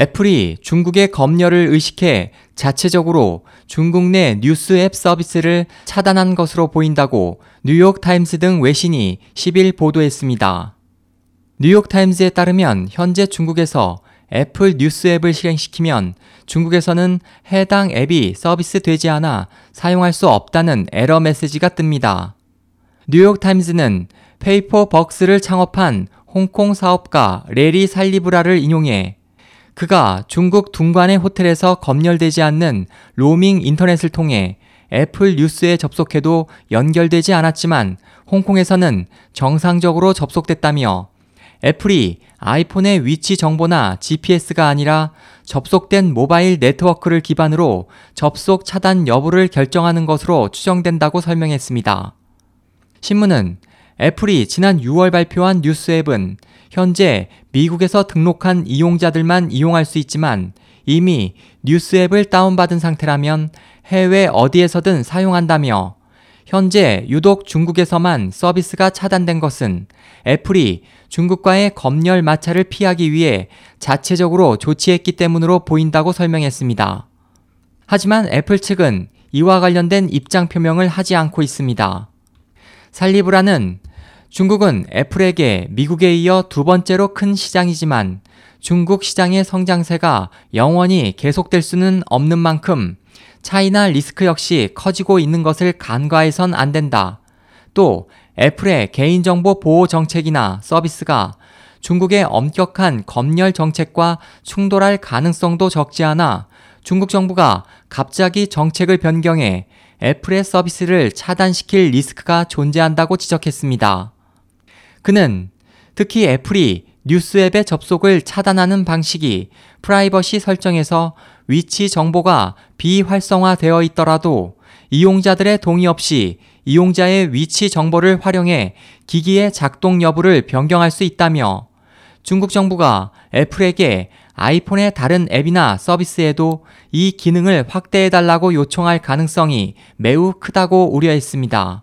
애플이 중국의 검열을 의식해 자체적으로 중국 내 뉴스 앱 서비스를 차단한 것으로 보인다고 뉴욕타임스 등 외신이 10일 보도했습니다. 뉴욕타임스에 따르면 현재 중국에서 애플 뉴스 앱을 실행시키면 중국에서는 해당 앱이 서비스 되지 않아 사용할 수 없다는 에러 메시지가 뜹니다. 뉴욕타임즈는 페이퍼 벅스를 창업한 홍콩 사업가 레리 살리브라를 인용해 그가 중국 둥관의 호텔에서 검열되지 않는 로밍 인터넷을 통해 애플 뉴스에 접속해도 연결되지 않았지만 홍콩에서는 정상적으로 접속됐다며 애플이 아이폰의 위치 정보나 GPS가 아니라 접속된 모바일 네트워크를 기반으로 접속 차단 여부를 결정하는 것으로 추정된다고 설명했습니다. 신문은 애플이 지난 6월 발표한 뉴스 앱은 현재 미국에서 등록한 이용자들만 이용할 수 있지만 이미 뉴스 앱을 다운받은 상태라면 해외 어디에서든 사용한다며 현재 유독 중국에서만 서비스가 차단된 것은 애플이 중국과의 검열 마찰을 피하기 위해 자체적으로 조치했기 때문으로 보인다고 설명했습니다. 하지만 애플 측은 이와 관련된 입장 표명을 하지 않고 있습니다. 살리브라는 중국은 애플에게 미국에 이어 두 번째로 큰 시장이지만 중국 시장의 성장세가 영원히 계속될 수는 없는 만큼 차이나 리스크 역시 커지고 있는 것을 간과해선 안 된다. 또 애플의 개인정보 보호 정책이나 서비스가 중국의 엄격한 검열 정책과 충돌할 가능성도 적지 않아 중국 정부가 갑자기 정책을 변경해 애플의 서비스를 차단시킬 리스크가 존재한다고 지적했습니다. 그는 특히 애플이 뉴스 앱의 접속을 차단하는 방식이 프라이버시 설정에서 위치 정보가 비활성화되어 있더라도 이용자들의 동의 없이 이용자의 위치 정보를 활용해 기기의 작동 여부를 변경할 수 있다며 중국 정부가 애플에게 아이폰의 다른 앱이나 서비스에도 이 기능을 확대해달라고 요청할 가능성이 매우 크다고 우려했습니다.